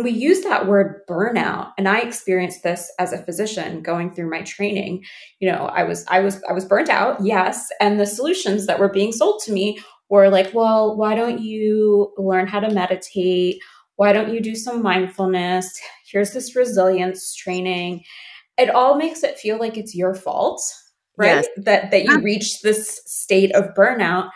when we use that word burnout and i experienced this as a physician going through my training you know i was i was i was burnt out yes and the solutions that were being sold to me were like well why don't you learn how to meditate? Why don't you do some mindfulness? Here's this resilience training. It all makes it feel like it's your fault right? Yes. that that you reach this state of burnout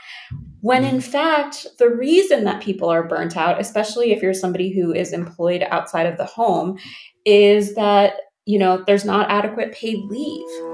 when mm-hmm. in fact, the reason that people are burnt out, especially if you're somebody who is employed outside of the home, is that, you know, there's not adequate paid leave.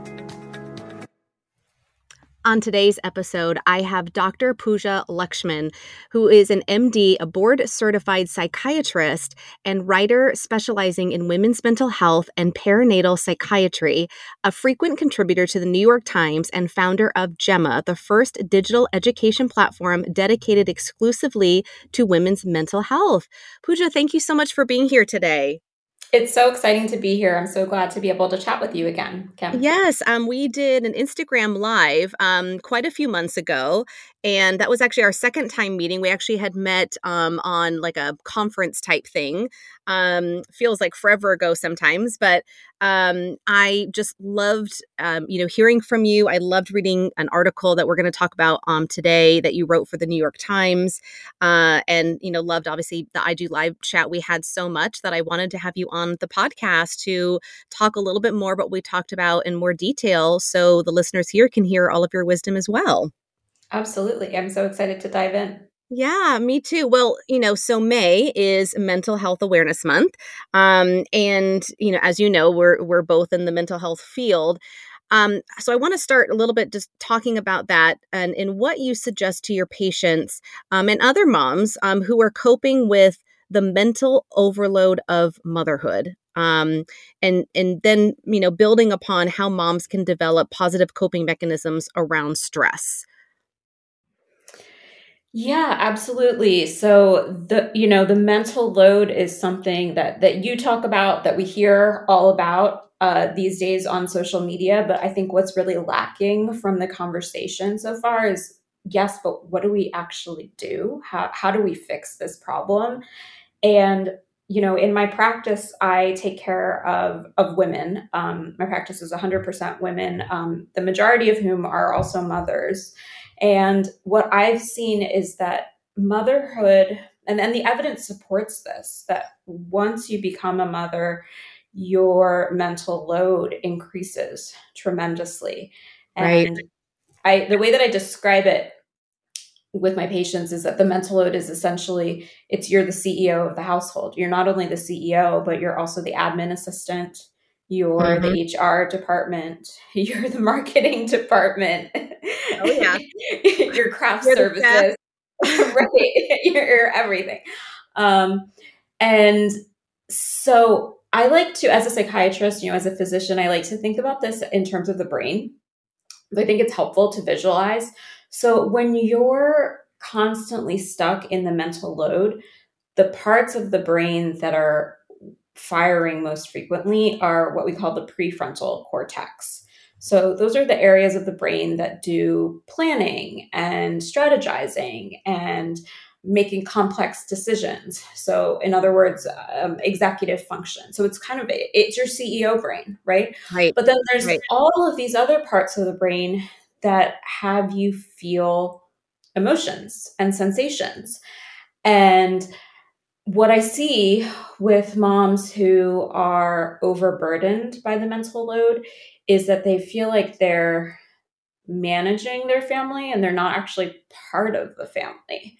On today's episode, I have Dr. Pooja Lakshmin, who is an MD, a board certified psychiatrist, and writer specializing in women's mental health and perinatal psychiatry, a frequent contributor to the New York Times, and founder of Gemma, the first digital education platform dedicated exclusively to women's mental health. Pooja, thank you so much for being here today. It's so exciting to be here. I'm so glad to be able to chat with you again, Kim. Yes, um, we did an Instagram live um, quite a few months ago, and that was actually our second time meeting. We actually had met um, on like a conference type thing. Um, feels like forever ago sometimes, but um, I just loved, um, you know, hearing from you. I loved reading an article that we're going to talk about um, today that you wrote for the New York Times, uh, and you know, loved obviously the IG Live chat we had so much that I wanted to have you on the podcast to talk a little bit more about what we talked about in more detail, so the listeners here can hear all of your wisdom as well. Absolutely, I'm so excited to dive in. Yeah, me too. Well, you know, so May is Mental Health Awareness Month, um, and you know, as you know, we're we're both in the mental health field. Um, so I want to start a little bit just talking about that and in what you suggest to your patients um, and other moms um, who are coping with the mental overload of motherhood. Um, and and then you know building upon how moms can develop positive coping mechanisms around stress. Yeah, absolutely. So the you know the mental load is something that that you talk about that we hear all about uh, these days on social media. But I think what's really lacking from the conversation so far is yes, but what do we actually do? How how do we fix this problem? And you know, in my practice, I take care of of women. Um, my practice is 100% women, um, the majority of whom are also mothers. And what I've seen is that motherhood, and then the evidence supports this, that once you become a mother, your mental load increases tremendously. And right. I the way that I describe it with my patients is that the mental load is essentially it's you're the CEO of the household. You're not only the CEO, but you're also the admin assistant, you're mm-hmm. the HR department, you're the marketing department. Oh yeah. your craft services. right. you're everything. Um, and so I like to, as a psychiatrist, you know, as a physician, I like to think about this in terms of the brain. I think it's helpful to visualize. So when you're constantly stuck in the mental load, the parts of the brain that are firing most frequently are what we call the prefrontal cortex. So, those are the areas of the brain that do planning and strategizing and making complex decisions. So, in other words, um, executive function. So, it's kind of it's your CEO brain, right? Right. But then there's right. all of these other parts of the brain that have you feel emotions and sensations. And what I see with moms who are overburdened by the mental load is that they feel like they're managing their family and they're not actually part of the family.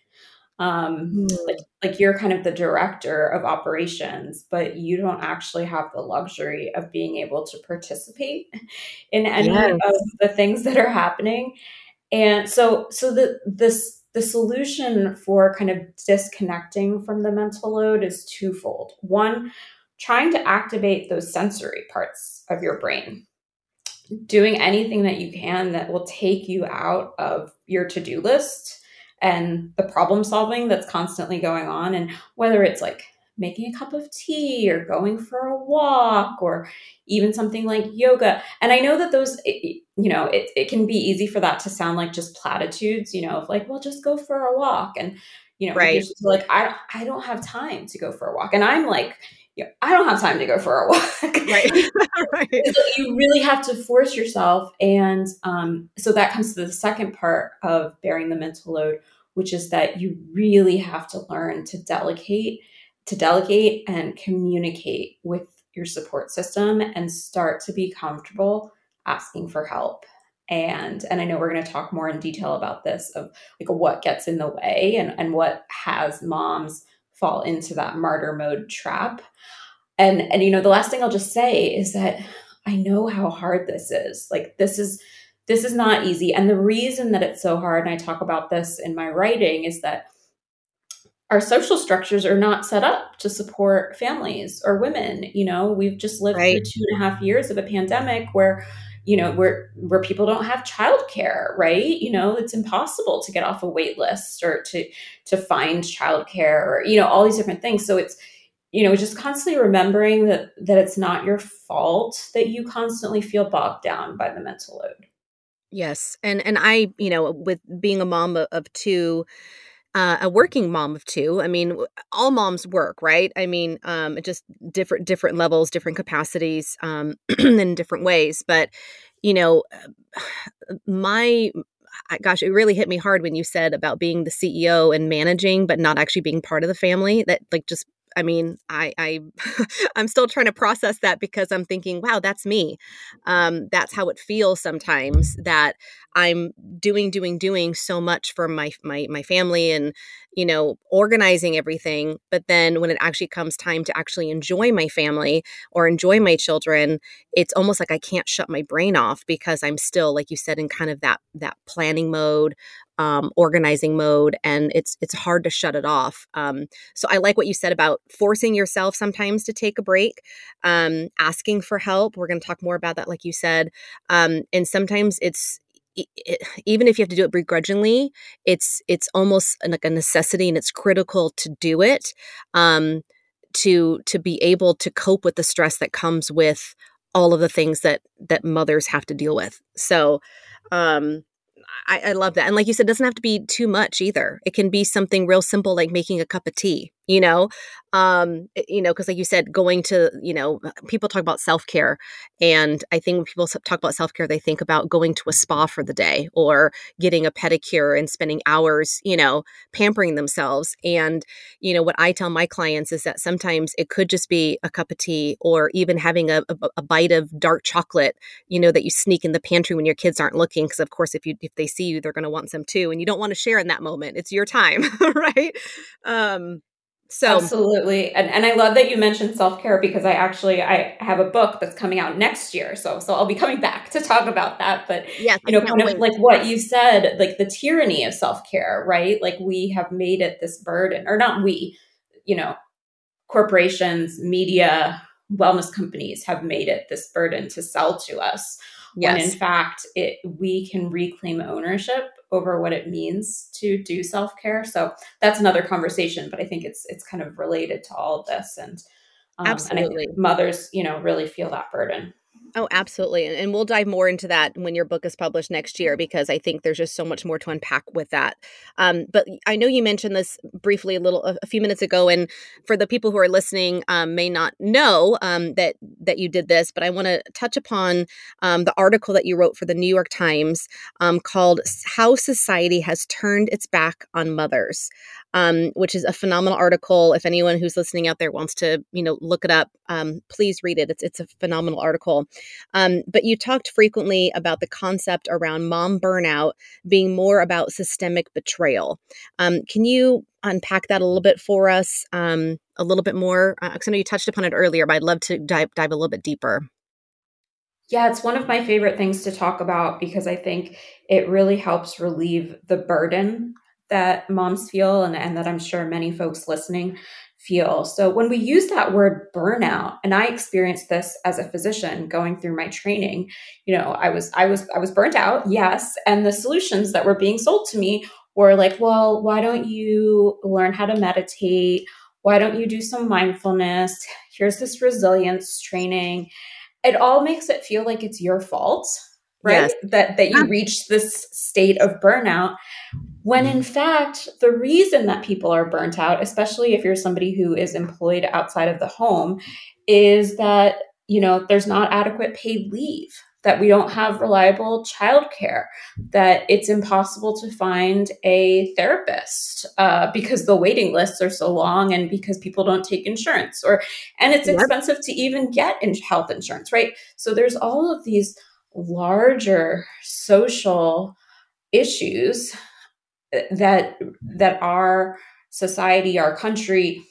Um, mm. like, like you're kind of the director of operations, but you don't actually have the luxury of being able to participate in any yes. of the things that are happening. And so, so the this the solution for kind of disconnecting from the mental load is twofold. One, trying to activate those sensory parts of your brain doing anything that you can that will take you out of your to-do list and the problem solving that's constantly going on. And whether it's like making a cup of tea or going for a walk or even something like yoga. And i know that those it, you know it, it can be easy for that to sound like just platitudes you know of like well just go for a walk. And you know right. like i i don't have time to go for a walk. And i'm like you know, I don't have time to go for a walk. Right. right. So you really have to force yourself. And um, so that comes to the second part of bearing the mental load, which is that you really have to learn to delegate, to delegate and communicate with your support system and start to be comfortable asking for help. And and I know we're going to talk more in detail about this of like what gets in the way and, and what has moms fall into that martyr mode trap. And and you know, the last thing I'll just say is that I know how hard this is. Like this is this is not easy. And the reason that it's so hard, and I talk about this in my writing, is that our social structures are not set up to support families or women. You know, we've just lived right. through two and a half years of a pandemic where, you know, where where people don't have childcare, right? You know, it's impossible to get off a wait list or to to find childcare or, you know, all these different things. So it's you know just constantly remembering that that it's not your fault that you constantly feel bogged down by the mental load Yes. And and I, you know, with being a mom of two, uh, a working mom of two, I mean, all moms work, right? I mean, um, just different different levels, different capacities, um, in different ways. But you know, my gosh, it really hit me hard when you said about being the CEO and managing, but not actually being part of the family. That like just I mean, I, I I'm still trying to process that because I'm thinking, wow, that's me. Um, that's how it feels sometimes that I'm doing, doing, doing so much for my my my family and you know organizing everything. But then when it actually comes time to actually enjoy my family or enjoy my children, it's almost like I can't shut my brain off because I'm still, like you said, in kind of that that planning mode um, organizing mode and it's it's hard to shut it off. Um, so i like what you said about forcing yourself sometimes to take a break um, asking for help. We're going to talk more about that like you said. Um, and sometimes it's it, even if you have to do it begrudgingly it's it's almost like a necessity and it's critical to do it um, to to be able to cope with the stress that comes with all of the things that that mothers have to deal with. So um I, I, love that. And like you said, it doesn't have to be too much either. It can be something real simple like making a cup of tea you know um you know because like you said going to you know uh, people talk about self-care and i think when people talk about self-care they think about going to a spa for the day or getting a pedicure and spending hours you know pampering themselves and you know what i tell my clients is that sometimes it could just be a cup of tea or even having a, a, a bite of dark chocolate you know that you sneak in the pantry when your kids aren't looking because of course if you if they see you they're going to want some too and you don't want to share in that moment it's your time right? Um so absolutely, and and I love that you mentioned self care because I actually I have a book that's coming out next year, so so I'll be coming back to talk about that. But yeah, you know, kind of like what you said, like the tyranny of self care, right? Like we have made it this burden, or not we, you know, corporations, media, wellness companies have made it this burden to sell to us. Yes. When in fact, it we can reclaim ownership over what it means to do self-care. So that's another conversation, but I think it's it's kind of related to all of this and um, Absolutely. And mothers, you know, really feel that burden. Oh, absolutely. And, and we'll dive more into that when your book is published next year because I think there's just so much more to unpack with that. Um, but I know you mentioned this briefly a little a, few minutes ago, and for the people who are listening um, may not know um, that that you did this, but I want to touch upon um, the article that you wrote for the New York Times um, called "How Society Has Turned Its Back on Mothers." Um, which is a phenomenal article. If anyone who's listening out there wants to, you know, look it up, um, please read it. It's it's a phenomenal article. Um, but you talked frequently about the concept around mom burnout being more about systemic betrayal. Um, can you unpack that a little bit for us, um, a little bit more? Uh, I know you touched upon it earlier, but I'd love to dive dive a little bit deeper. Yeah, it's one of my favorite things to talk about because I think it really helps relieve the burden that moms feel and, and that I'm sure many folks listening feel. So when we use that word burnout, and I experienced this as a physician going through my training, you know, I was I was I was burnt out, yes, and the solutions that were being sold to me were like, well, why don't you learn how to meditate? Why don't you do some mindfulness? Here's this resilience training. It all makes it feel like it's your fault, right? Yes. That that you reach this state of burnout when in fact, the reason that people are burnt out, especially if you're somebody who is employed outside of the home, is that, you know, there's not adequate paid leave, that we don't have reliable childcare, that it's impossible to find a therapist uh, because the waiting lists are so long and because people don't take insurance or and it's yep. expensive to even get in health insurance, right? So there's all of these larger social issues that that our society, our country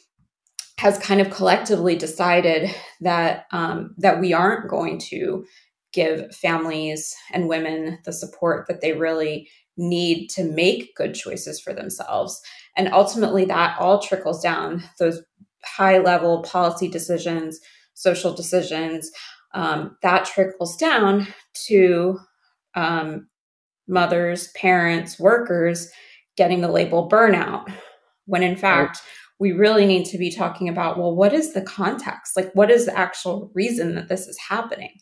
has kind of collectively decided that um, that we aren't going to give families and women the support that they really need to make good choices for themselves. And ultimately, that all trickles down those high level policy decisions, social decisions. Um, that trickles down to um, mothers, parents, workers getting the label burnout. When in fact we really need to be talking about well what is the context? Like what is the actual reason that this is happening?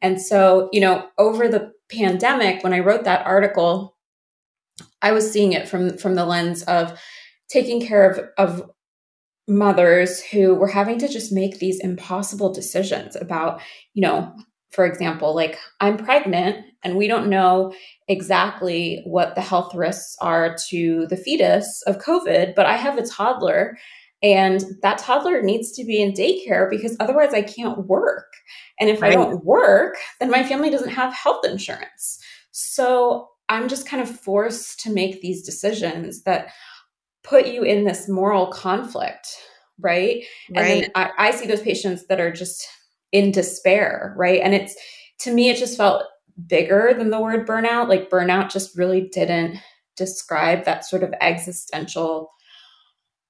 And so you know over the pandemic when i wrote that article i was seeing it from from the lens of taking care of of mothers who were having to just make these impossible decisions about you know for example like i'm pregnant and we don't know exactly what the health risks are to the fetus of COVID, but I have a toddler and that toddler needs to be in daycare because otherwise I can't work. And if right. I don't work, then my family doesn't have health insurance. So I'm just kind of forced to make these decisions that put you in this moral conflict, right? right. And I, I see those patients that are just in despair, right? And it's to me, it just felt bigger than the word burnout. Like burnout just really didn't describe that sort of existential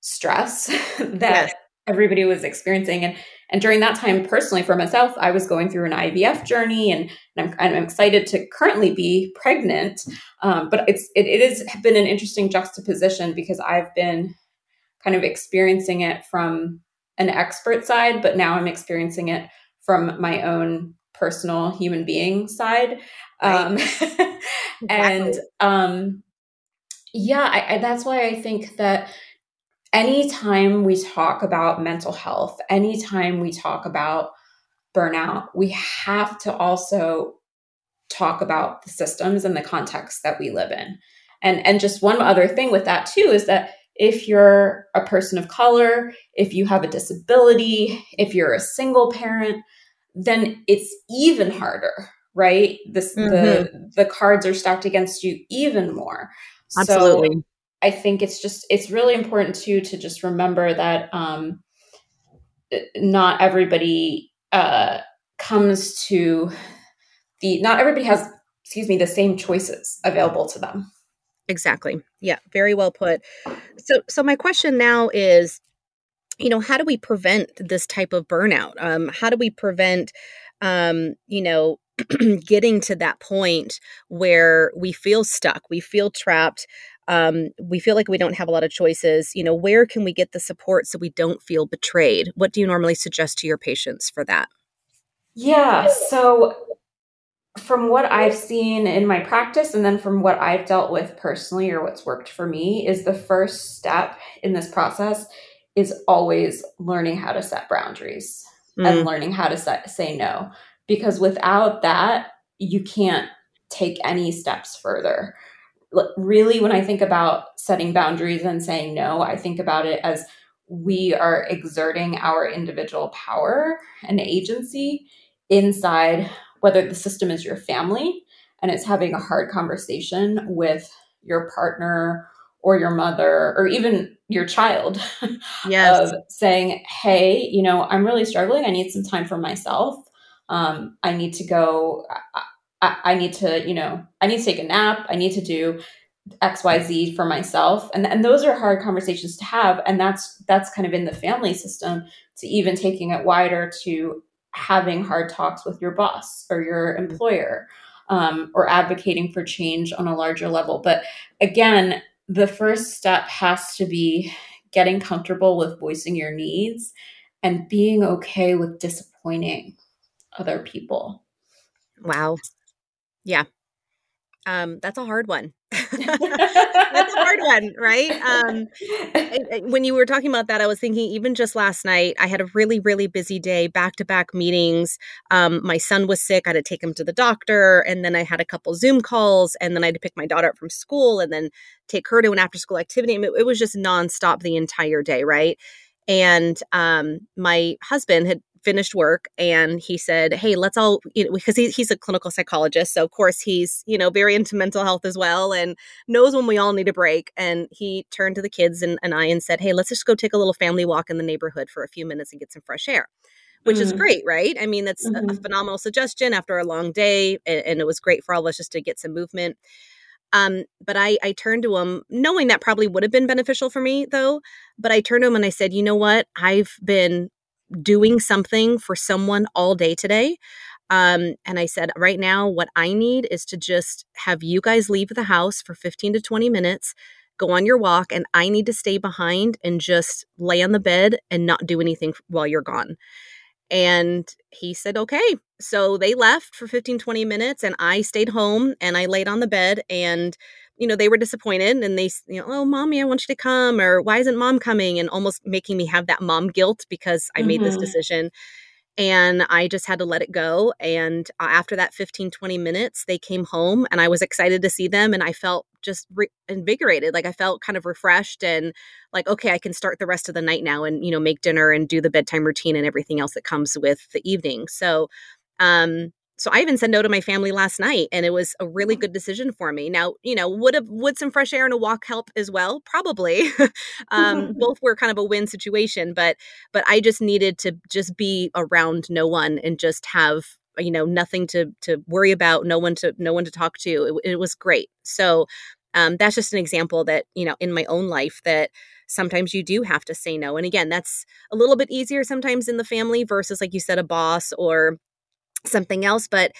stress that yes. everybody was experiencing. And and during that time, personally for myself, I was going through an IVF journey, and, and I'm, I'm excited to currently be pregnant. Um, but it's it, it has been an interesting juxtaposition because I've been kind of experiencing it from an expert side, but now I'm experiencing it from my own personal human being side. Um, and um, yeah, I, I, that's why I think that anytime we talk about mental health, anytime we talk about burnout, we have to also talk about the systems and the context that we live in. And and just one other thing with that too is that if you're a person of color, if you have a disability, if you're a single parent, then it's even harder, right? This mm-hmm. the the cards are stacked against you even more. Absolutely. So I think it's just it's really important too to just remember that um not everybody uh comes to the not everybody has excuse me the same choices available to them. Exactly. Yeah, very well put. So so my question now is you know how do we prevent this type of burnout um, how do we prevent um, you know getting to that point where we feel stuck we feel trapped um, we feel like we don't have a lot of choices you know where can we get the support so we don't feel betrayed what do you normally suggest to your patients for that yeah so from what I've seen in my practice and then from what I've dealt with personally or what's worked for me is the first step in this process is always learning how to set boundaries mm. and learning how to set, say no. Because without that, you can't take any steps further. Really, when I think about setting boundaries and saying no, I think about it as we are exerting our individual power and agency inside whether the system is your family and it's having a hard conversation with your partner or your mother or even your child yes. of saying hey you know i'm really struggling i need some time for myself um, i need to go I, I, need to you know i need to take a nap. I need to do xyz for myself. And and those are hard conversations to have. And that's that's kind of in the family system to even taking it wider to having hard talks with your boss or your employer um, or advocating for change on a larger level. But again the first step has to be getting comfortable with voicing your needs and being okay with disappointing other people. Wow yeah um, that's a hard one. that's a hard one, right? Um, when you were talking about that, I was thinking even just last night, I had a really, really busy day, back to back meetings. Um, my son was sick. I had to take him to the doctor. And then I had a couple Zoom calls. And then I had to pick my daughter up from school and then take her to an after school activity. I mean, it was just nonstop the entire day, right? And um, my husband had finished work and he said, Hey, let's all, you know, because he, he's a clinical psychologist. So, of course, he's, you know, very into mental health as well and knows when we all need a break. And he turned to the kids and, and I and said, Hey, let's just go take a little family walk in the neighborhood for a few minutes and get some fresh air. Which mm-hmm. is great, right? I mean, that's mm-hmm. a, a, phenomenal suggestion after a long day, and, and it was great for all of us just to get some movement. Um, but I, I turned to him knowing that probably would have been beneficial for me though. But I turned to him and I said, you know what? I've been doing something for someone all day today. Um, and I said, right now, what I need is to just have you guys leave the house for 15 to 20 minutes, go on your walk, and I need to stay behind and just lay on the bed and not do anything while you're gone. And he said, okay. So they left for 15, 20 minutes, and I stayed home and I laid on the bed and you know, they were disappointed and they, you know, oh, mommy, I want you to come, or why isn't mom coming? And almost making me have that mom guilt because I mm-hmm. made this mm-hmm. decision. And I just had to let it go. And uh, after that 15, 20 minutes, they came home and I was excited to see them. And I felt just re- invigorated. Like I felt kind of refreshed and like, okay, I can start the rest of the night now and, you know, make dinner and do the bedtime routine and everything else that comes with the evening. So, um, so I even said no to my family last night and it was a really good decision for me. Now, you know, would have would some fresh air and a walk help as well? Probably. um, both were kind of a win situation, but but I just needed to just be around no one and just have you know nothing to to worry about, no one to no one to talk to. It, it was great. So um, that's just an example that you know in my own life that sometimes you do have to say no and again that's a little bit easier sometimes in the family versus like you said a boss or something else but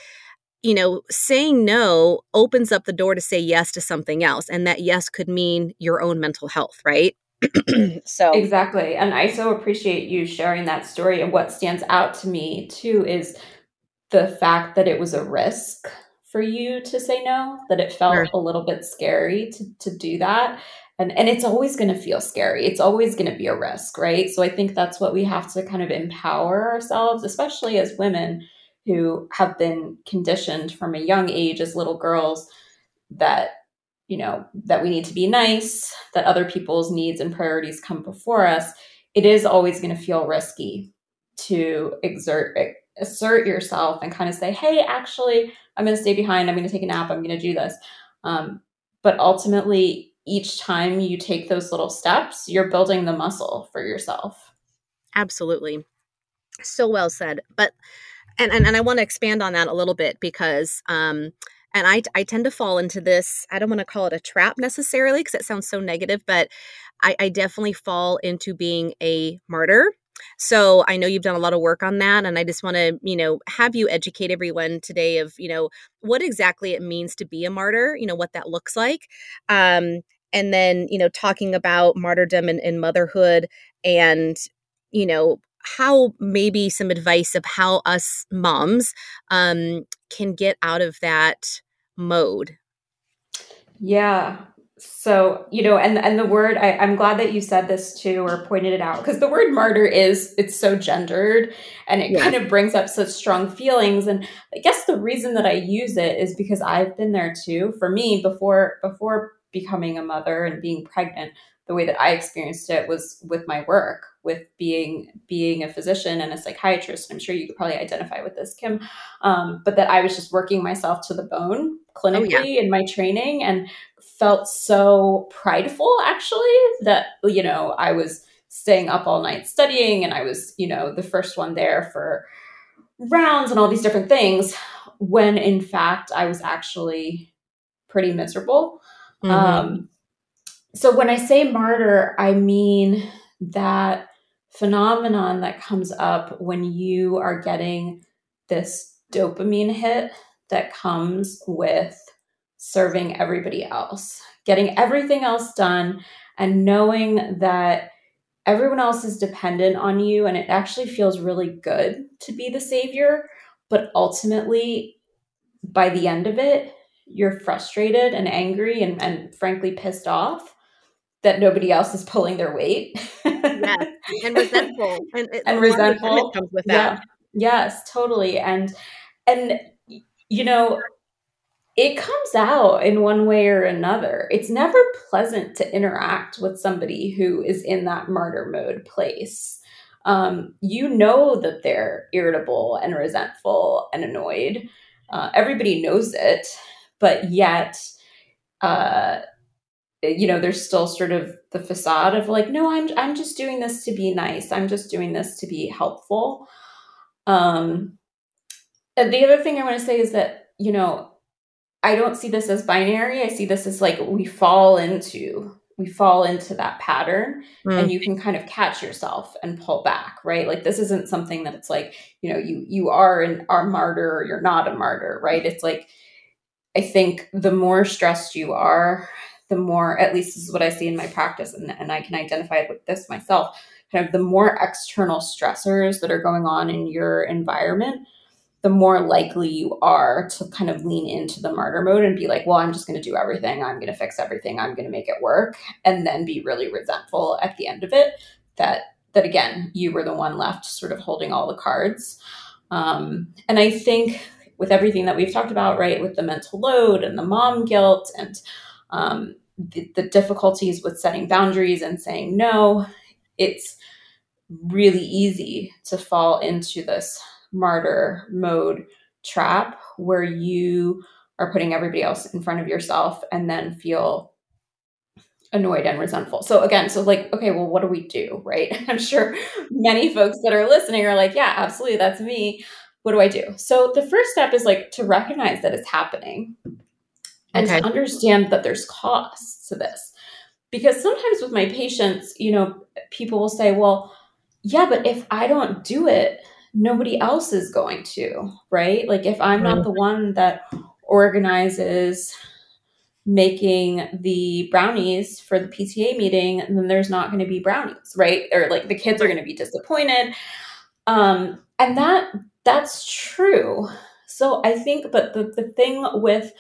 you know saying no opens up the door to say yes to something else and that yes could mean your own mental health right so exactly and i so appreciate you sharing that story and what stands out to me too is the fact that it was a risk for you to say no that it felt sure. a little bit scary to, to do that and and it's always going to feel scary it's always going to be a risk right so i think that's what we have to kind of empower ourselves especially as women who have been conditioned from a young age as little girls that you know that we need to be nice that other people's needs and priorities come before us it is always going to feel risky to exert assert yourself and kind of say hey actually i'm going to stay behind. I'm going to take a nap. I'm going to do this. Um, but ultimately each time you take those little steps you're building the muscle for yourself. Absolutely. So well said. But and, and and I want to expand on that a little bit because um and I I tend to fall into this I don't want to call it a trap necessarily because it sounds so negative but I, I definitely fall into being a martyr so I know you've done a lot of work on that and I just want to, you know, have you educate everyone today of, you know, what exactly it means to be a martyr, you know, what that looks like. Um and then, you know, talking about martyrdom and, and motherhood and you know how maybe some advice of how us moms um, can get out of that mode. Yeah. So, you know, and and the word I, I'm glad that you said this too or pointed it out because the word martyr is it's so gendered and it yeah. kind of brings up such strong feelings. And I guess the reason that I use it is because I've been there too. For me, before before becoming a mother and being pregnant, the way that I experienced it was with my work, with being being a physician and a psychiatrist. I'm sure you could probably identify with this, Kim. Um, but that I was just working myself to the bone clinically oh, yeah. in my training and felt so prideful actually that you know I was staying up all night studying and I was you know the first one there for rounds and all these different things when in fact I was actually pretty miserable Mm-hmm. Um, so when I say martyr, I mean that phenomenon that comes up when you are getting this dopamine hit that comes with serving everybody else, getting everything else done, and knowing that everyone else is dependent on you. And it actually feels really good to be the savior. But ultimately, by the end of it, you're frustrated and angry and, and frankly pissed off that nobody else is pulling their weight. yes, and resentful, and, and resentful comes with that. Yeah. Yes, totally, and and you know, it comes out in one way or another. It's never pleasant to interact with somebody who is in that martyr mode place. Um, you know that they're irritable and resentful and annoyed. Uh, everybody knows it, but yet, uh, you know, there's still sort of the facade of like, no, I'm I'm just doing this to be nice. I'm just doing this to be helpful. Um, the other thing I want to say is that you know I don't see this as binary. I see this as like we fall into we fall into that pattern mm. and you can kind of catch yourself and pull back, right? Like this isn't something that it's like, you know, you you are an are martyr or you're not a martyr, right? It's like I think the more stressed you are, the more at least this is what I see in my practice and, and I can identify with this myself, kind of the more external stressors that are going on in your environment, the more likely you are to kind of lean into the martyr mode and be like, well, I'm just going to do everything. I'm going to fix everything. I'm going to make it work. And then be really resentful at the end of it that, that again, you were the one left sort of holding all the cards. Um, and I think with everything that we've talked about, right, with the mental load and the mom guilt and um, the, the difficulties with setting boundaries and saying no, it's really easy to fall into this martyr mode trap where you are putting everybody else in front of yourself and then feel annoyed and resentful. So again, so like, okay, well, what do we do? Right. I'm sure many folks that are listening are like, yeah, absolutely. That's me. What do I do? So the first step is like to recognize that it's happening and okay. to understand that there's costs to this. Because sometimes with my patients, you know, people will say, well, yeah, but if I don't do it, nobody else is going to, right? Like if I'm not the one that organizes making the brownies for the PTA meeting, then there's not going to be brownies, right? Or like the kids are going to be disappointed. Um, and that that's true. So I think, but the, the thing with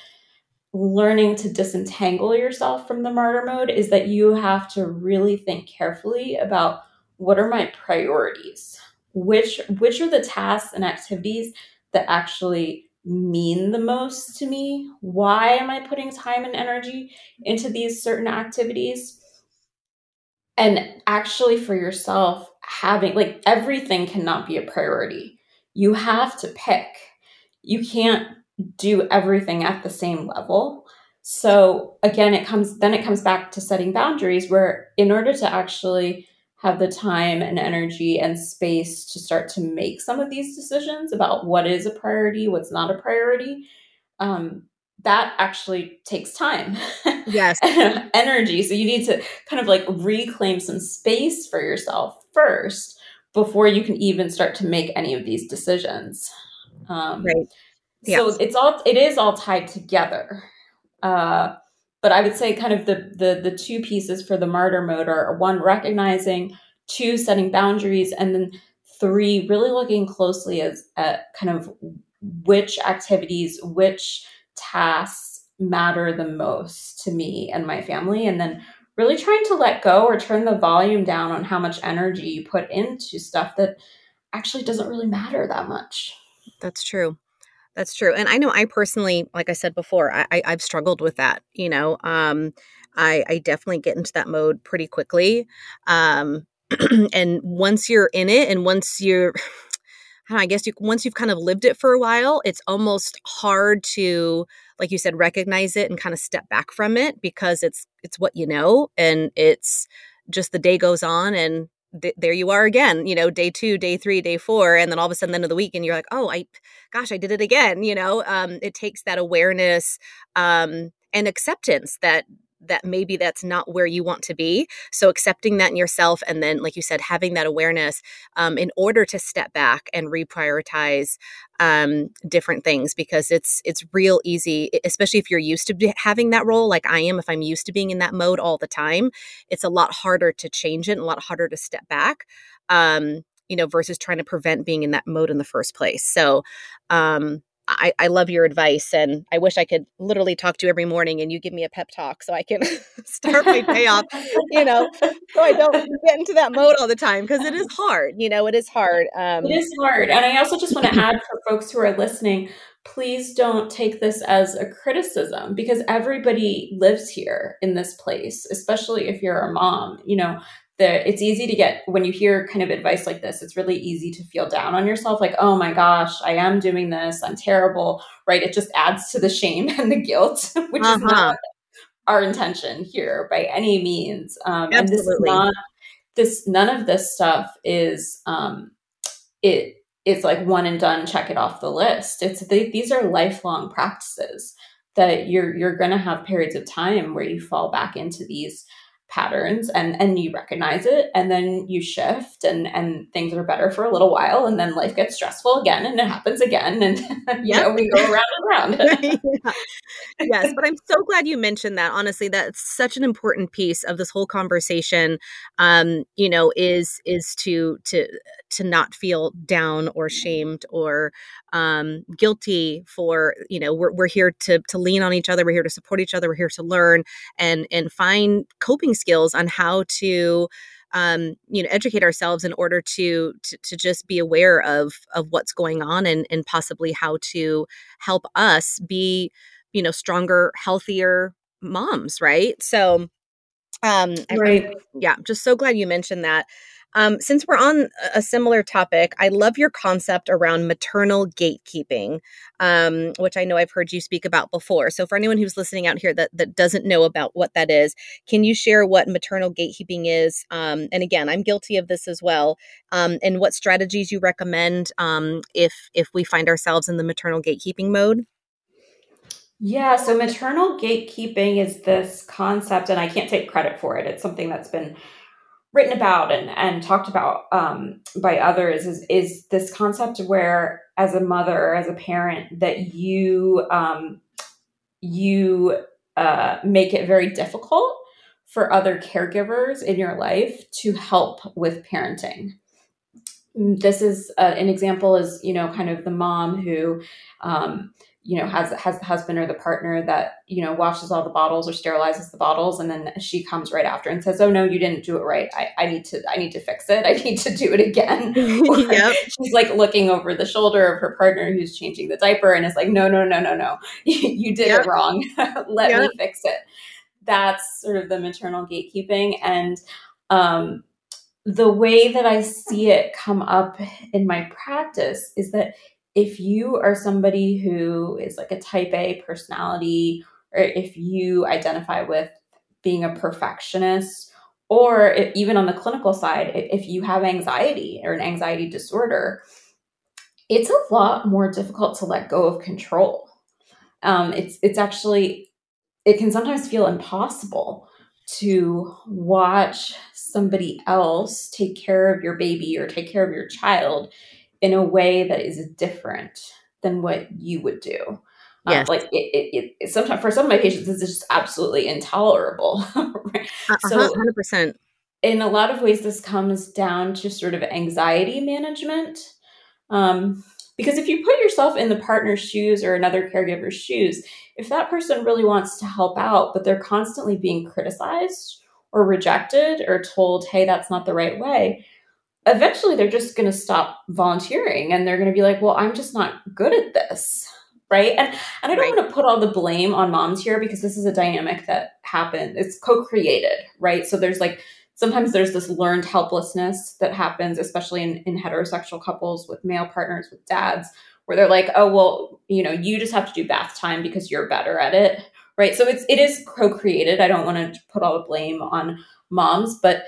learning to disentangle yourself from the martyr mode is that you have to really think carefully about what are my priorities? Which which are the tasks and activities that actually mean the most to me? Why am i putting time and energy into these certain activities? And actually for yourself having like everything cannot be a priority. You have to pick. You can't do everything at the same level so again it comes then it comes back to setting boundaries where in order to actually have the time and energy and space to start to make some of these decisions about what is a priority, what's not a priority, um, that actually takes time. Yes. energy. So you need to kind of like reclaim some space for yourself first before you can even start to make any of these decisions. Um, right. Yes. So it's all, it is all tied together. Uh, but I would say kind of the the the two pieces for the martyr mode are one recognizing, two setting boundaries, and then three really looking closely as at kind of which activities, which tasks matter the most to me and my family, and then really trying to let go or turn the volume down on how much energy you put into stuff that actually doesn't really matter that much. That's true. That's true. And I know I personally, like I said before, I, I, have struggled with that. You know, um, I, I definitely get into that mode pretty quickly. Um, and once you're in it and once you're, I guess you once you've kind of lived it for a while, it's almost hard to, like you said, recognize it and kind of step back from it because it's it's what you know and it's just the day goes on and th- there you are again, you know, day two, day three, day four, and then all of a sudden, the end of the week, and you're like, oh, I, gosh, I did it again. You know, um, it takes that awareness um, and acceptance that that maybe that's not where you want to be so accepting that in yourself and then like you said having that awareness um, in order to step back and reprioritize um, different things because it's it's real easy especially if you're used to having that role like i am if i'm used to being in that mode all the time it's a lot harder to change it and a lot harder to step back um, you know versus trying to prevent being in that mode in the first place so um, I, I love your advice and I wish I could literally talk to you every morning and you give me a pep talk so I can start my day off, you know, so I don't get into that mode all the time because it is hard, you know, it is hard. Um, it is hard. And I also just want to add for folks who are listening, please don't take this as a criticism because everybody lives here in this place, especially if you're a mom. You know, the it's easy to get when you hear kind of advice like this it's really easy to feel down on yourself like oh my gosh i am doing this i'm terrible right? It just adds to the shame and the guilt which uh-huh. is not our intention here by any means um, and this is not this none of this stuff is um it it's like one and done check it off the list. It's they, these are lifelong practices that you're you're going to have periods of time where you fall back into these patterns and and you recognize it and then you shift and and things are better for a little while and then life gets stressful again and it happens again and you know we go around and around yeah. yes but i'm so glad you mentioned that honestly that's such an important piece of this whole conversation um you know is is to to to not feel down or shamed or um, guilty for you know we're, we're here to to lean on each other we're here to support each other we're here to learn and and find coping skills on how to um, you know educate ourselves in order to, to to just be aware of of what's going on and and possibly how to help us be you know stronger healthier moms right so um right. I, yeah just so glad you mentioned that um, since we're on a similar topic, I love your concept around maternal gatekeeping, um, which I know I've heard you speak about before. So, for anyone who's listening out here that, that doesn't know about what that is, can you share what maternal gatekeeping is? Um, and again, I'm guilty of this as well. Um, and what strategies you recommend um, if if we find ourselves in the maternal gatekeeping mode? Yeah, so maternal gatekeeping is this concept, and I can't take credit for it. It's something that's been written about and, and talked about um, by others is, is this concept where as a mother as a parent that you um, you uh, make it very difficult for other caregivers in your life to help with parenting. This is uh, an example is you know kind of the mom who um, you know has has the husband or the partner that you know washes all the bottles or sterilizes the bottles and then she comes right after and says oh no you didn't do it right i, I need to i need to fix it i need to do it again yep. she's like looking over the shoulder of her partner who's changing the diaper and is like no no no no no you did yep. it wrong let yep. me fix it that's sort of the maternal gatekeeping and um, the way that i see it come up in my practice is that if you are somebody who is like a type A personality, or if you identify with being a perfectionist, or if, even on the clinical side, if you have anxiety or an anxiety disorder, it's a lot more difficult to let go of control. Um, it's it's actually it can sometimes feel impossible to watch somebody else take care of your baby or take care of your child in a way that is different than what you would do. Um, yes. Um, like it, it, it, sometimes for some of my patients, this is just absolutely intolerable. right? uh-huh, so 100%. In a lot of ways, this comes down to sort of anxiety management. Um, because if you put yourself in the partner's shoes or another caregiver's shoes, if that person really wants to help out, but they're constantly being criticized or rejected or told, hey, that's not the right way, eventually they're just going to stop volunteering and they're going to be like, well, I'm just not good at this. Right. And, and I don't right. want to put all the blame on moms here because this is a dynamic that happened. It's co created. Right. So there's like, sometimes there's this learned helplessness that happens, especially in, in heterosexual couples with male partners, with dads, where they're like, oh, well, you know, you just have to do bath time because you're better at it. Right. So it's, it is co created. I don't want to put all the blame on moms, but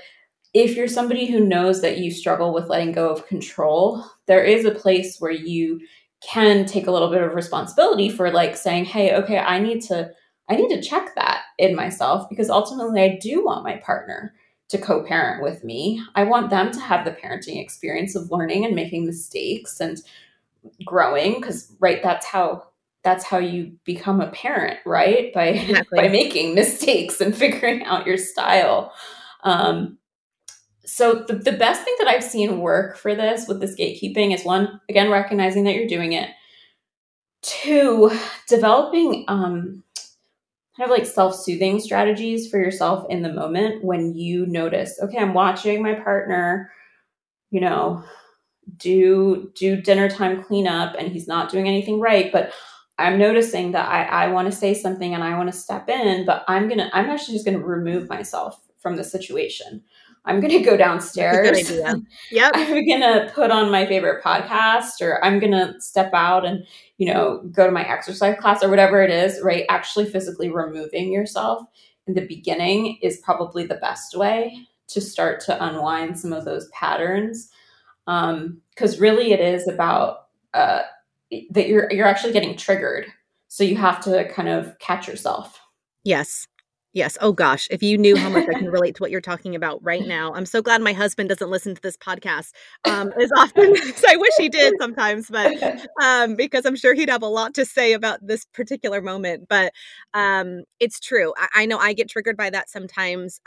if you're somebody who knows that you struggle with letting go of control, there is a place where you can take a little bit of responsibility for like saying, hey, okay, I need to I need to check that in myself because ultimately I do want my partner to co parent with me. I want them to have the parenting experience of learning and making mistakes and growing because, right, that's how. That's how you become a parent, right? By exactly. by making mistakes and figuring out your style. Um, so the, the best thing that I've seen work for this with this gatekeeping is one, again, recognizing that you're doing it. Two, developing um, kind of like self-soothing strategies for yourself in the moment when you notice okay i'm watching my partner you know do do dinner time cleanup and he's not doing anything right but i'm noticing that i i want to say something and i want to step in but i'm gonna i'm actually just gonna remove myself from the situation I'm going to go downstairs. Yep. I'm going to put on my favorite podcast or I'm going to step out and, you know, go to my exercise class or whatever it is, right? Actually physically removing yourself in the beginning is probably the best way to start to unwind some of those patterns. Um, cuz really it is about uh that you're you're actually getting triggered. So you have to kind of catch yourself. Yes. Yes. Oh gosh, if you knew how much I can relate to what you're talking about right now. I'm so glad my husband doesn't listen to this podcast um, as often as I wish he did sometimes, but um, because I'm sure he'd have a lot to say about this particular moment. But um, it's true. I, I, know I get triggered by that sometimes.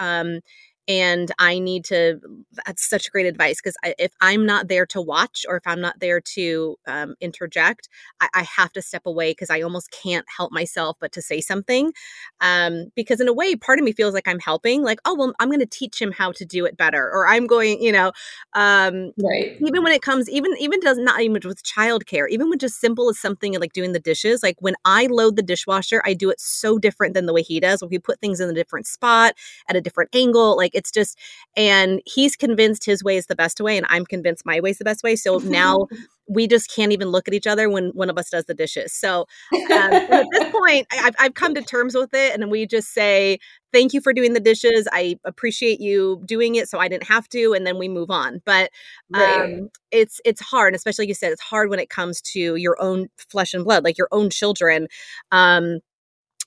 And I need to. That's such great advice because if I'm not there to watch or if I'm not there to um, interject, I, I, have to step away because I almost can't help myself but to say something. Um, because in a way, part of me feels like I'm helping, like, oh well, I'm going to teach him how to do it better, or I'm going, you know, um, right. Even when it comes, even even does not even with childcare, even with just simple as something like doing the dishes. Like when I load the dishwasher, I do it so different than the way he does. When we put things in a different spot at a different angle, like it's just, and he's convinced his way is the best way, and I'm convinced my way is the best way. So now we just can't even look at each other when one of us does the dishes. So um, at this point, I've, I've come to terms with it, and we just say, "Thank you for doing the dishes. I appreciate you doing it, so I didn't have to," and then we move on. But um, right. it's it's hard, especially like you said, it's hard when it comes to your own flesh and blood, like your own children. Um,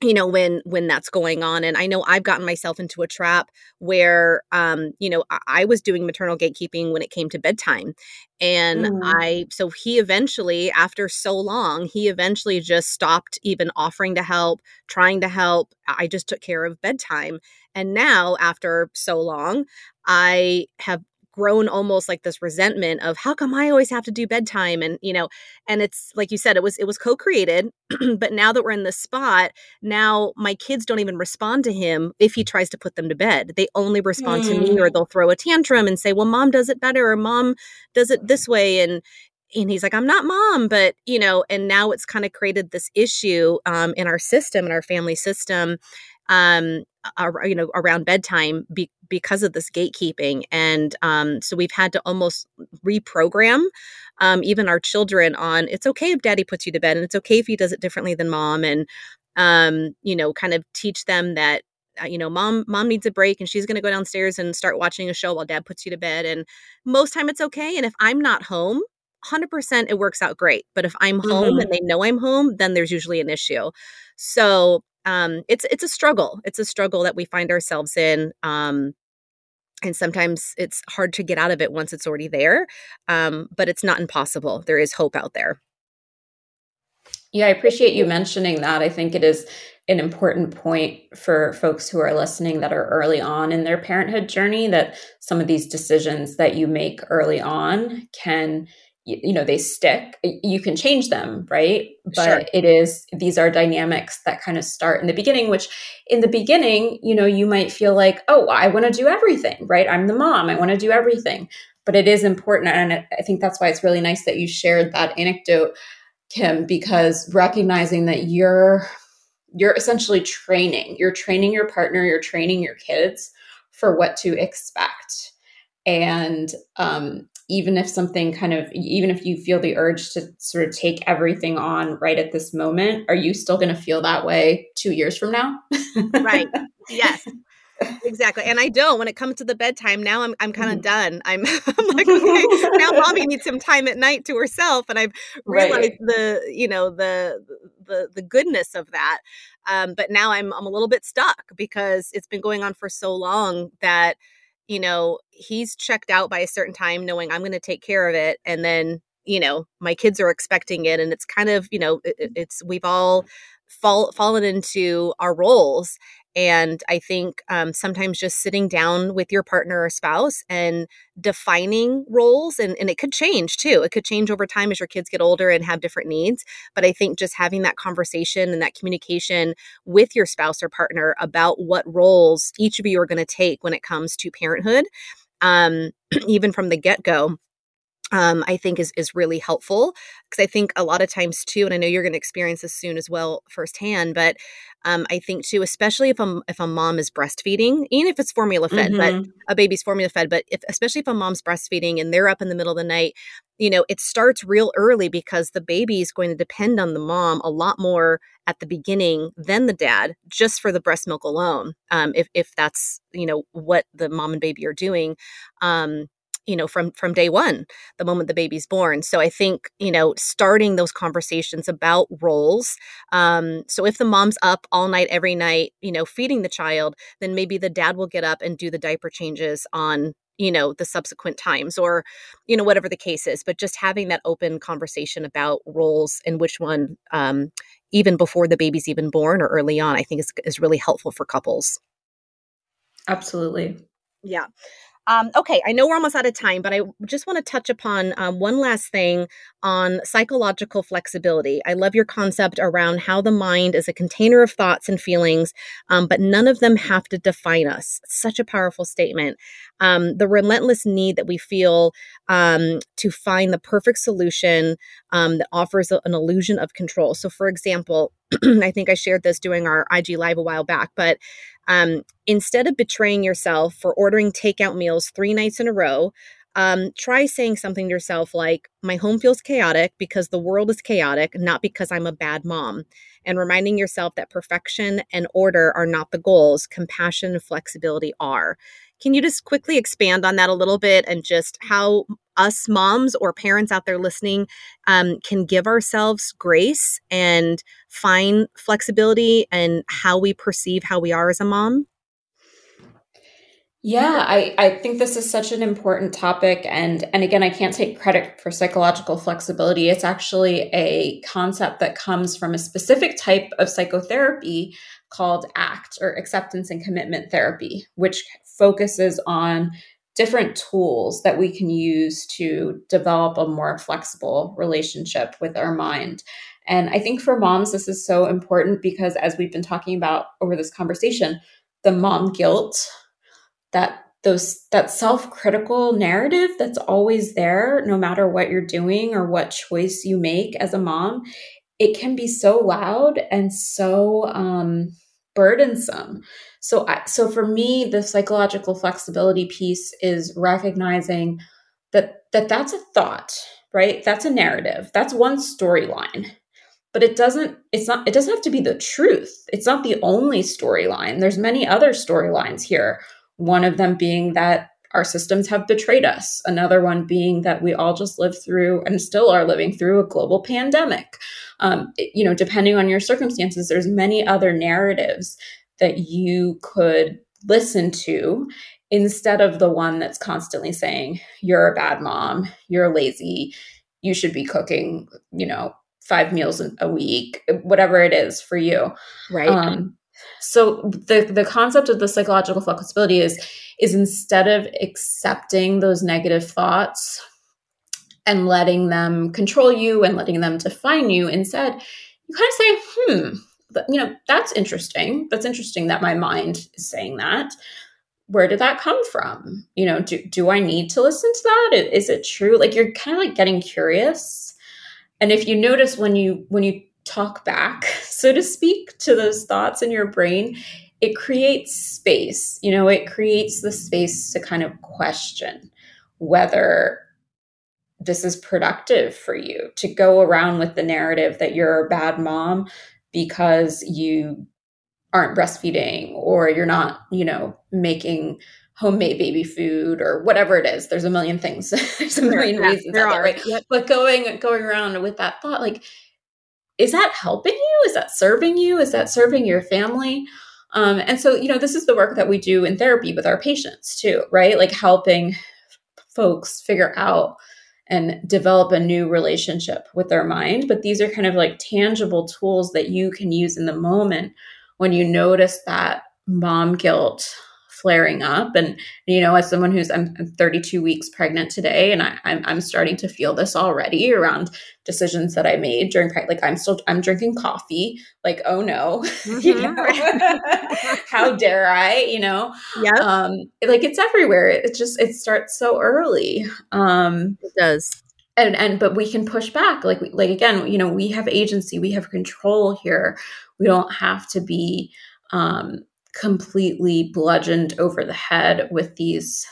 you know when when that's going on and i know i've gotten myself into a trap where um you know i, I was doing maternal gatekeeping when it came to bedtime and mm. i so he eventually after so long he eventually just stopped even offering to help trying to help i just took care of bedtime and now after so long i have grown almost like this resentment of how come I always have to do bedtime and you know and it's like you said it was it was co-created but now that we're in this spot now my kids don't even respond to him if he tries to put them to bed they only respond mm. to me or mm. they'll throw a tantrum and say well mom does it better or mom does it this way and and he's like i'm not mom but you know and now it's kind of created this issue um, in our system in our family system um, you know around bedtime be, because of this gatekeeping and um, so we've had to almost reprogram um, even our children on it's okay if daddy puts you to bed and it's okay if he does it differently than mom and um, you know kind of teach them that uh, you know mom mom needs a break and she's going to go downstairs and start watching a show while dad puts you to bed and most time it's okay and if i'm not home 100% it works out great but if i'm home mm-hmm. and they know i'm home then there's usually an issue so um, it's it's a struggle. It's a struggle that we find ourselves in. Um, and sometimes it's hard to get out of it once it's already there. Um, but it's not impossible. There is hope out there. Yeah, I appreciate you mentioning that. I think it is an important point for folks who are listening that are early on in their parenthood journey that some of these decisions that you make early on can you, know they stick you can change them right? But sure. it is these are dynamics that kind of start in the beginning which in the beginning you know you might feel like oh i want to do everything right? I'm the mom i want to do everything. But it is important and i think that's why it's really nice that you shared that anecdote kim because recognizing that you're you're essentially training you're training your partner you're training your kids for what to expect. And um, even if something kind of even if you feel the urge to sort of take everything on right at this moment are you still going to feel that way two years from now right yes exactly. And I don't. When it comes to the bedtime, now I'm I'm kind of mm-hmm. done. I'm, I'm like, okay, now mommy needs some time at night to herself, and I've realized right. the you know the the the goodness of that. Um, but now I'm I'm a little bit stuck because it's been going on for so long that you know he's checked out by a certain time, knowing I'm going to take care of it, and then you know my kids are expecting it, and it's kind of you know it, it's we've all fall, fallen into our roles and I think um, sometimes just sitting down with your partner or spouse and defining roles, and, and it could change too. It could change over time as your kids get older and have different needs. But I think just having that conversation and that communication with your spouse or partner about what roles each of you are going to take when it comes to parenthood, um, even from the get go um, I think is is really helpful because I think a lot of times too, and I know you're going to experience this soon as well firsthand, but um, I think too, especially if a if a mom is breastfeeding, even if it's formula fed, mm-hmm. but a baby's formula fed, but if especially if a mom's breastfeeding and they're up in the middle of the night, you know, it starts real early because the baby is going to depend on the mom a lot more at the beginning than the dad, just for the breast milk alone. Um, if if that's you know what the mom and baby are doing. Um, you know from from day one the moment the baby's born. So i think you know starting those conversations about roles um, so if the mom's up all night every night you know feeding the child then maybe the dad will get up and do the diaper changes on you know the subsequent times or you know whatever the case is. But just having that open conversation about roles and which one um, even before the baby's even born or early on i think is, is really helpful for couples. Absolutely. Yeah um, okay, I know we're almost out of time, but I just want to touch upon um, one last thing on psychological flexibility. I love your concept around how the mind is a container of thoughts and feelings, um, but none of them have to define us. Such a powerful statement. Um, the relentless need that we feel um, to find the perfect solution um, that offers an illusion of control. So, for example, I think I shared this doing our IG live a while back, but um, instead of betraying yourself for ordering takeout meals three nights in a row, um, try saying something to yourself like, My home feels chaotic because the world is chaotic, not because I'm a bad mom. And reminding yourself that perfection and order are not the goals, compassion and flexibility are. Can you just quickly expand on that a little bit and just how us moms or parents out there listening um, can give ourselves grace and find flexibility and how we perceive how we are as a mom? Yeah, I, I think this is such an important topic. And, and again, I can't take credit for psychological flexibility. It's actually a concept that comes from a specific type of psychotherapy called ACT or acceptance and commitment therapy, which focuses on different tools that we can use to develop a more flexible relationship with our mind. And I think for moms, this is so important because as we've been talking about over this conversation, the mom guilt, that those that self-critical narrative that's always there no matter what you're doing or what choice you make as a mom it can be so loud and so um, burdensome so I, so for me the psychological flexibility piece is recognizing that that that's a thought right? That's a narrative. That's one storyline. But it doesn't it's not it doesn't have to be the truth. It's not the only storyline. There's many other storylines here. One of them being that our systems have betrayed us. Another one being that we all just lived through and still are living through a global pandemic. Um, you know depending on your circumstances there's many other narratives that you could listen to instead of the one that's constantly saying you're a bad mom you're lazy you should be cooking you know five meals a week whatever it is for you. Right. Um, so the the concept of the psychological flexibility is is instead of accepting those negative thoughts and letting them control you and letting them define you instead you kind of say hmm you know that's interesting. That's interesting that my mind is saying that. Where did that come from? You know do, do i need to listen to that? Is it true? Like you're kind of like getting curious. And if you notice when you when you talk back, so to speak, to those thoughts in your brain, it creates space. You know, it creates the space to kind of question whether this is productive for you to go around with the narrative that you're a bad mom because you aren't breastfeeding or you're not, you know, making homemade baby food or whatever it is. There's a million things. There's a million yeah, reasons there are. right? Yep. But going going around with that thought, like, is that helping you? Is that serving you? Is that serving your family? Um, and so, you know, this is the work that we do in therapy with our patients too, right? Like helping folks figure out and develop a new relationship with their mind. But these are kind of like tangible tools that you can use in the moment when you notice that mom guilt flaring up. And you know as someone who's i'm, 32 weeks pregnant today and I, I'm, I'm starting to feel this already around decisions that i made during like i'm still i'm drinking coffee. Like oh no mm-hmm. how dare i you know? Yeah um like it's everywhere. It just it starts so early. Um it does. and and but we can push back. Like like again you know we have agency. We have control here. We don't have to be um completely bludgeoned over the head with these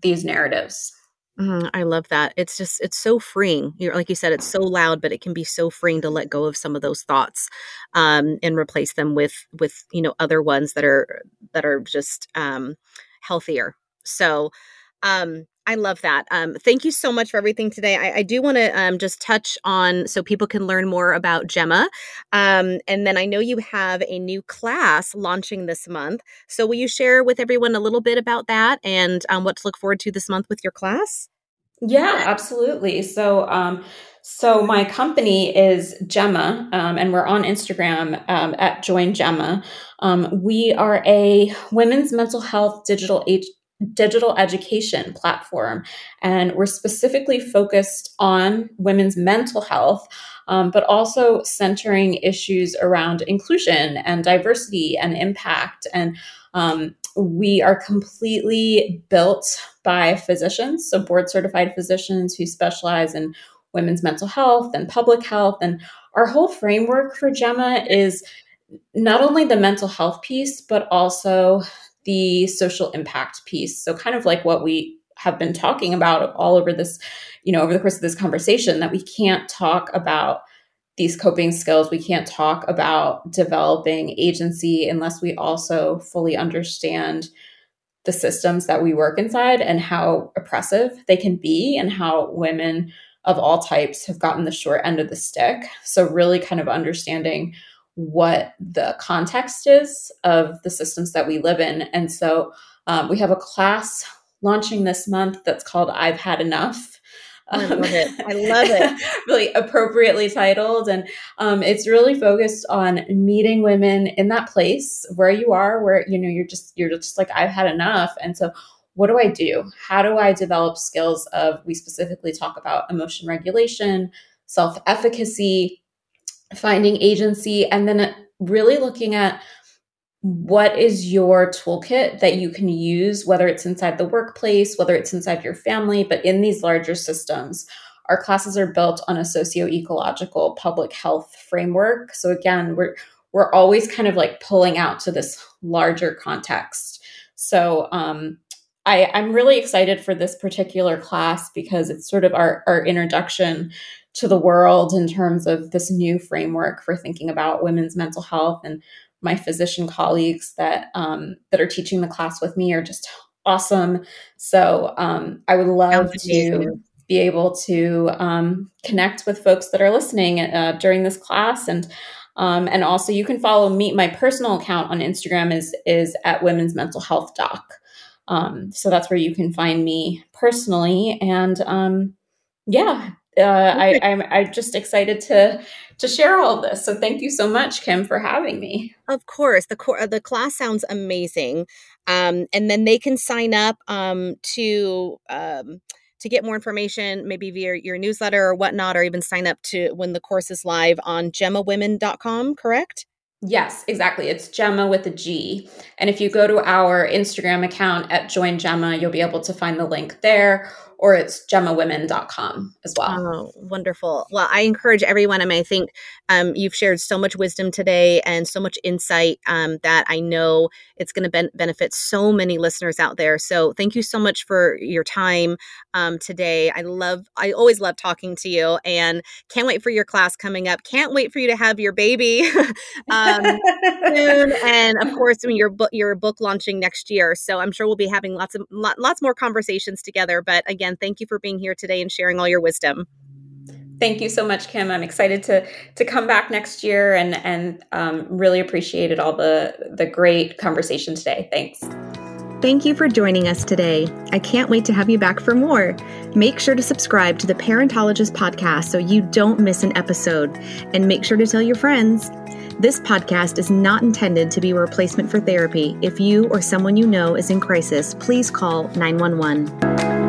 these narratives. Mm, I love that. It's just it's so freeing. You're, like you said, it's so loud, but it can be so freeing to let go of some of those thoughts um, and replace them with with you know other ones that are that are just um, healthier. So um, I love that. Um, thank you so much for everything today. I, I do want to um, just touch on so people can learn more about Gemma. Um, and then I know you have a new class launching this month. So will you share with everyone a little bit about that and um, what to look forward to this month with your class? Yeah, absolutely. So, um, so my company is Gemma, um, and we're on Instagram um, at Join Gemma. Um, we are a women's mental health digital digital education platform. And we're specifically focused on women's mental health, um, but also centering issues around inclusion and diversity and impact. And um, we are completely built by physicians, so board certified physicians who specialize in women's mental health and public health. And our whole framework for Gemma is not only the mental health piece, but also the social impact piece. So, kind of like what we have been talking about all over this, you know, over the course of this conversation, that we can't talk about these coping skills. We can't talk about developing agency unless we also fully understand the systems that we work inside and how oppressive they can be and how women of all types have gotten the short end of the stick. So, really kind of understanding what the context is of the systems that we live in. And so um, we have a class launching this month that's called I've Had Enough. I love it. I love it. really appropriately titled. And um, it's really focused on meeting women in that place where you are, where, you know, you're just, you're just like, I've had enough. And so what do I do? How do I develop skills of, we specifically talk about emotion regulation, self efficacy, finding agency, and then really looking at what is your toolkit that you can use, whether it's inside the workplace, whether it's inside your family, but in these larger systems. Our classes are built on a socio-ecological public health framework. So again, we're we're always kind of like pulling out to this larger context. So um, I, I'm really excited for this particular class because it's sort of our, our introduction to the world in terms of this new framework for thinking about women's mental health. And my physician colleagues that um, that are teaching the class with me are just awesome. So um, i would love to be able to um, connect with folks that are listening uh, during this class. And um, and also you can follow me my personal account on instagram is is at women's mental health doc. Um, so that's where you can find me personally. And um, yeah uh, I, I'm I'm just excited to to share all of this. So thank you so much, Kim, for having me. Of course, the core the class sounds amazing, um, and then they can sign up um, to. Um, to get more information, maybe via your newsletter or whatnot, or even sign up to when the course is live on gemmawomen.com, correct? Yes, exactly. It's Gemma with a G. And if you go to our Instagram account at Join Gemma, you'll be able to find the link there or it's gemmawomen.com as well. Oh, wonderful. Well, I encourage everyone. I mean, I think um, you've shared so much wisdom today and so much insight um, that I know it's going to ben- benefit so many listeners out there. So thank you so much for your time um, today. I love, I always love talking to you and can't wait for your class coming up. Can't wait for you to have your baby um, soon. And of course, mean, your book, your book launching next year. So I'm sure we'll be having lots of, lots more conversations together. But again, thank you for being here today and sharing all your wisdom. Thank you so much, Kim. I'm excited to to come back next year and and um, really appreciated all the the great conversation today. Thanks. Thank you for joining us today. I can't wait to have you back for more. Make sure to subscribe to the Parentologist podcast so you don't miss an episode, and make sure to tell your friends. This podcast is not intended to be a replacement for therapy. If you or someone you know is in crisis, please call 911.